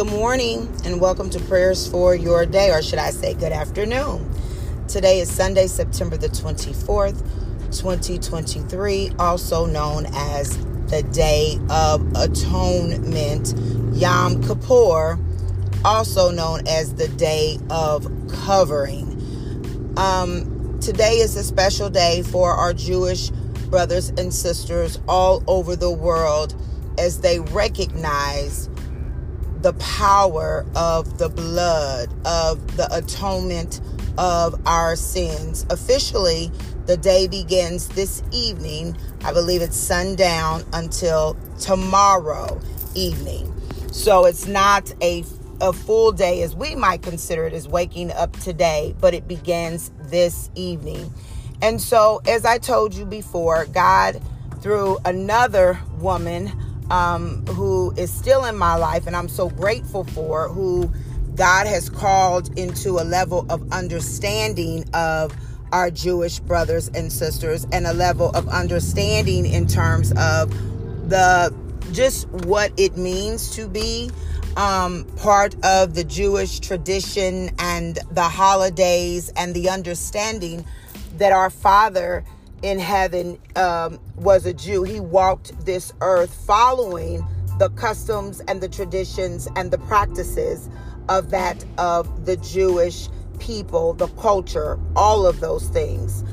Good morning and welcome to prayers for your day, or should I say, good afternoon. Today is Sunday, September the 24th, 2023, also known as the Day of Atonement, Yom Kippur, also known as the Day of Covering. Um, today is a special day for our Jewish brothers and sisters all over the world as they recognize the power of the blood, of the atonement of our sins. Officially, the day begins this evening. I believe it's sundown until tomorrow evening. So it's not a, a full day as we might consider it as waking up today, but it begins this evening. And so, as I told you before, God, through another woman, um, who is still in my life and I'm so grateful for, who God has called into a level of understanding of our Jewish brothers and sisters and a level of understanding in terms of the just what it means to be um, part of the Jewish tradition and the holidays and the understanding that our Father in heaven um, was a Jew. He walked this earth following the customs and the traditions and the practices of that of the Jewish people, the culture, all of those things.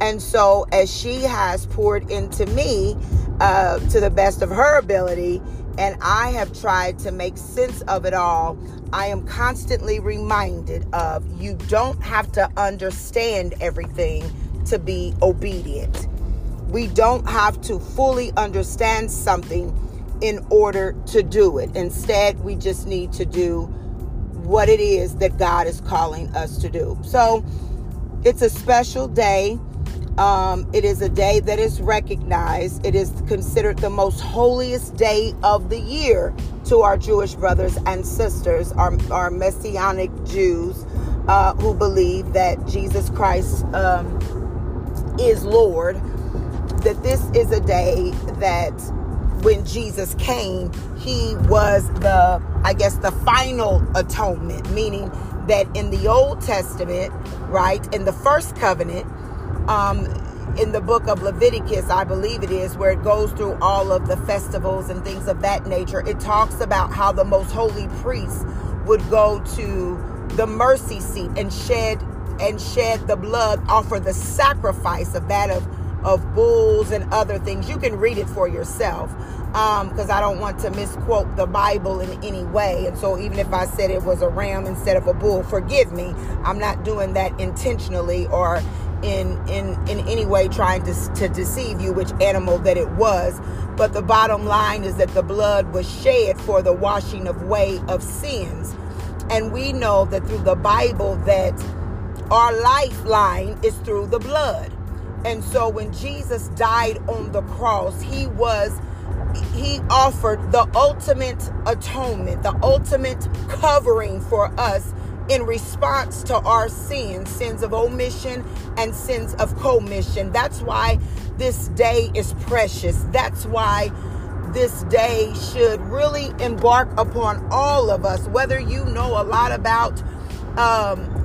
And so, as she has poured into me uh, to the best of her ability, and I have tried to make sense of it all, I am constantly reminded of you don't have to understand everything to be obedient. We don't have to fully understand something in order to do it. Instead, we just need to do what it is that God is calling us to do. So it's a special day. Um, it is a day that is recognized. It is considered the most holiest day of the year to our Jewish brothers and sisters, our, our Messianic Jews uh, who believe that Jesus Christ um, is Lord, that this is a day that when Jesus came, he was the, I guess, the final atonement, meaning that in the Old Testament, right, in the first covenant, um, in the book of Leviticus, I believe it is, where it goes through all of the festivals and things of that nature, it talks about how the most holy priest would go to the mercy seat and shed and shed the blood, offer the sacrifice of that of of bulls and other things. You can read it for yourself because um, I don't want to misquote the Bible in any way. And so, even if I said it was a ram instead of a bull, forgive me. I'm not doing that intentionally or in in in any way trying to to deceive you which animal that it was. But the bottom line is that the blood was shed for the washing of way of sins. And we know that through the Bible that our lifeline is through the blood. And so when Jesus died on the cross, he was he offered the ultimate atonement, the ultimate covering for us in response to our sins, sins of omission and sins of commission. That's why this day is precious. That's why this day should really embark upon all of us, whether you know a lot about um,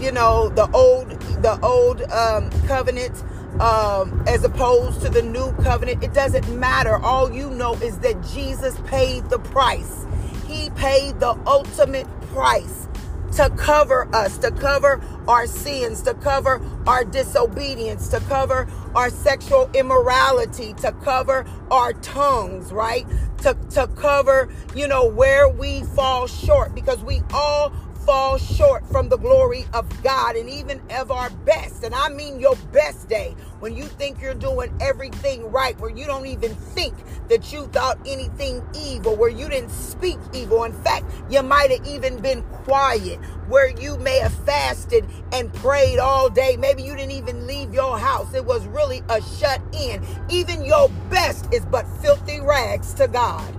you know the old the old um, covenant um, as opposed to the new covenant. It doesn't matter. All you know is that jesus paid the price. He paid the ultimate price to cover us to cover our sins to cover our disobedience to cover our sexual immorality to cover our tongues right? To, to cover you know where we fall short because we all fall short from the glory of God and even of our best. And I mean your best day when you think you're doing everything right, where you don't even think that you thought anything evil, where you didn't speak evil. In fact, you might have even been quiet, where you may have fasted and prayed all day. Maybe you didn't even leave your house. It was really a shut in. Even your best is but filthy rags to God.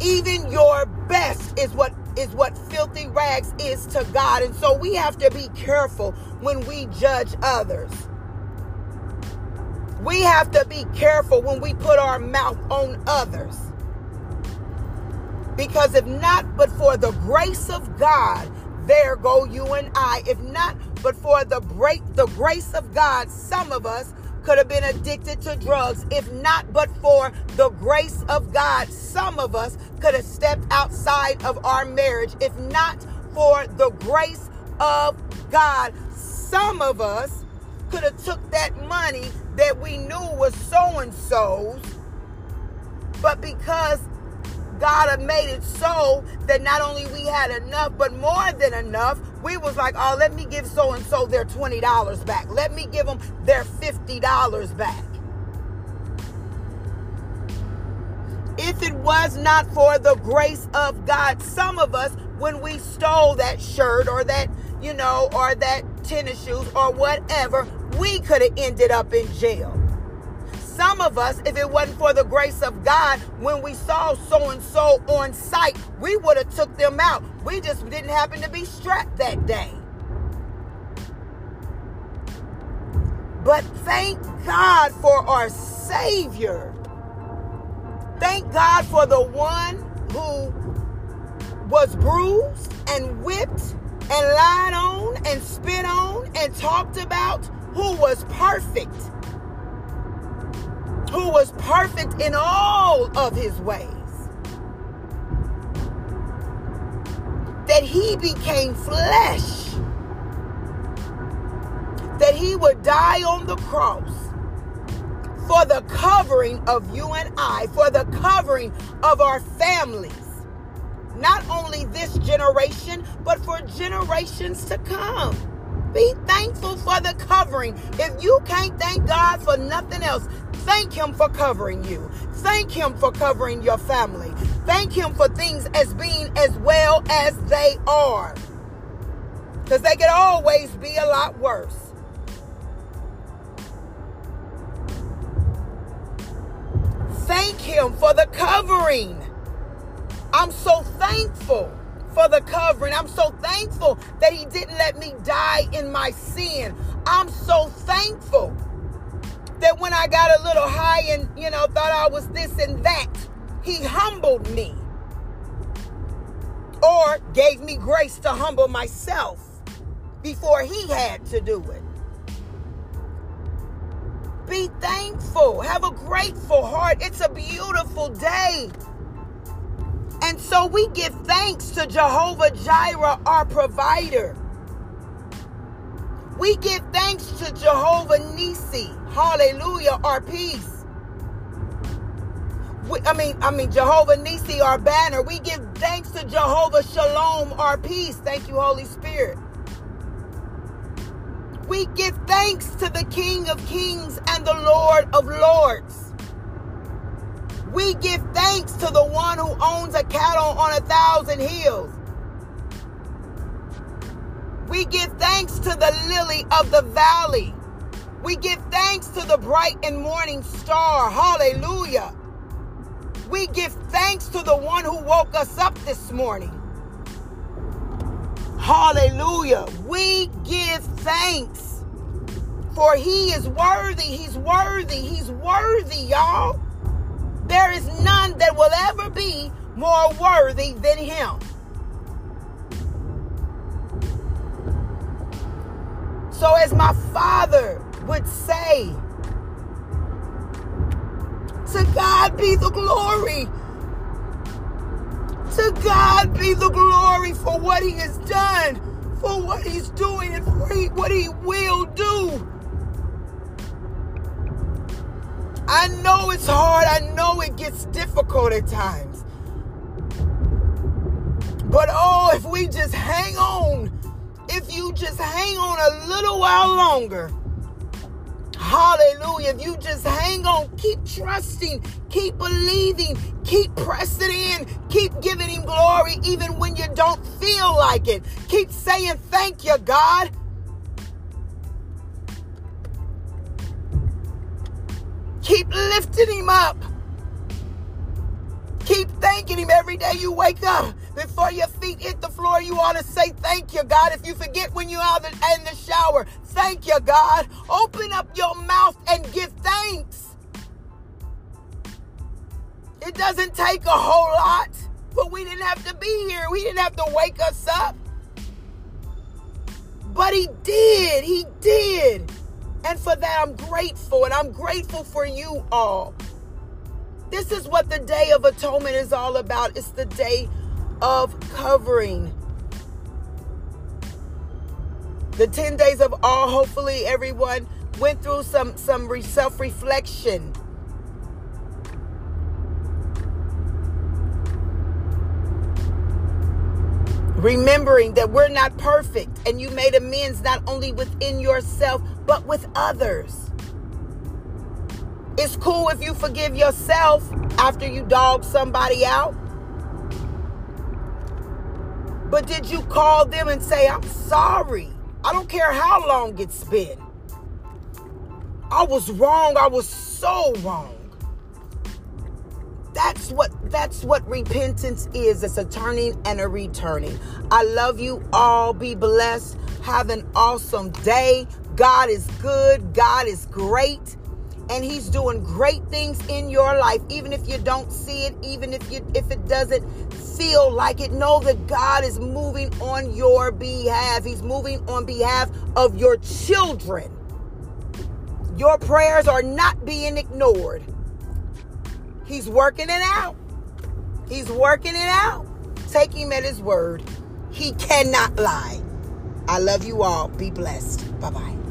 Even your best is what is what filthy rags is to God. And so we have to be careful when we judge others. We have to be careful when we put our mouth on others. Because if not but for the grace of God, there go you and I. If not but for the break the grace of God, some of us could have been addicted to drugs. If not but for the grace of God, some of us could have stepped outside of our marriage. If not for the grace of God, some of us could have took that money that we knew was so and so's, but because God had made it so that not only we had enough, but more than enough, we was like, oh, let me give so and so their $20 back. Let me give them their $50 back. If it was not for the grace of God, some of us, when we stole that shirt or that, you know, or that tennis shoes or whatever, we could have ended up in jail. Some of us, if it wasn't for the grace of God, when we saw so and so on sight, we would have took them out. We just didn't happen to be strapped that day. But thank God for our Savior. Thank God for the one who was bruised and whipped and lied on and spit on and talked about, who was perfect, who was perfect in all of his ways. That he became flesh, that he would die on the cross for the covering of you and I, for the covering of our families not only this generation, but for generations to come. Be thankful for the covering. If you can't thank God for nothing else, thank Him for covering you. Thank Him for covering your family. Thank Him for things as being as well as they are. Because they could always be a lot worse. Thank Him for the covering. I'm so thankful for the covering. I'm so thankful that He didn't let me die in my sin. I'm so thankful that when I got a little high and, you know, thought I was this and that, He humbled me or gave me grace to humble myself before He had to do it. Be thankful. Have a grateful heart. It's a beautiful day. And so we give thanks to Jehovah Jireh, our provider. We give thanks to Jehovah Nisi, hallelujah, our peace. We, I mean, I mean Jehovah Nisi, our banner. We give thanks to Jehovah Shalom, our peace. Thank you, Holy Spirit. We give thanks to the King of Kings and the Lord of Lords. We give thanks to the one who owns a cattle on a thousand hills. We give thanks to the lily of the valley. We give thanks to the bright and morning star. Hallelujah. We give thanks to the one who woke us up this morning. Hallelujah. We give thanks for he is worthy. He's worthy. He's worthy, y'all. There is none that will ever be more worthy than him. So, as my father would say, to God be the glory. To God be the glory for what he has done, for what he's doing, and for what he will do. I know it's hard. I know it gets difficult at times. But oh, if we just hang on, if you just hang on a little while longer, hallelujah. If you just hang on, keep trusting, keep believing, keep pressing in, keep giving Him glory even when you don't feel like it. Keep saying, Thank you, God. Keep lifting him up. Keep thanking him every day you wake up. Before your feet hit the floor, you ought to say, Thank you, God. If you forget when you're out in the shower, thank you, God. Open up your mouth and give thanks. It doesn't take a whole lot. but we didn't have to be here. We didn't have to wake us up. But he did. He did. And for that, I'm grateful. And I'm grateful for you all. This is what the Day of Atonement is all about. It's the day of covering. The 10 days of Awe, hopefully everyone went through some, some self-reflection. Remembering that we're not perfect and you made amends not only within yourself, but with others. It's cool if you forgive yourself after you dog somebody out. But did you call them and say, I'm sorry? I don't care how long it's been. I was wrong. I was so wrong. That's what that's what repentance is. It's a turning and a returning. I love you all. Be blessed. Have an awesome day. God is good. God is great and he's doing great things in your life even if you don't see it even if you if it doesn't feel like it know that god is moving on your behalf. He's moving on behalf of your children. Your prayers are not being ignored. He's working it out. He's working it out. Take him at his word. He cannot lie. I love you all. Be blessed. Bye-bye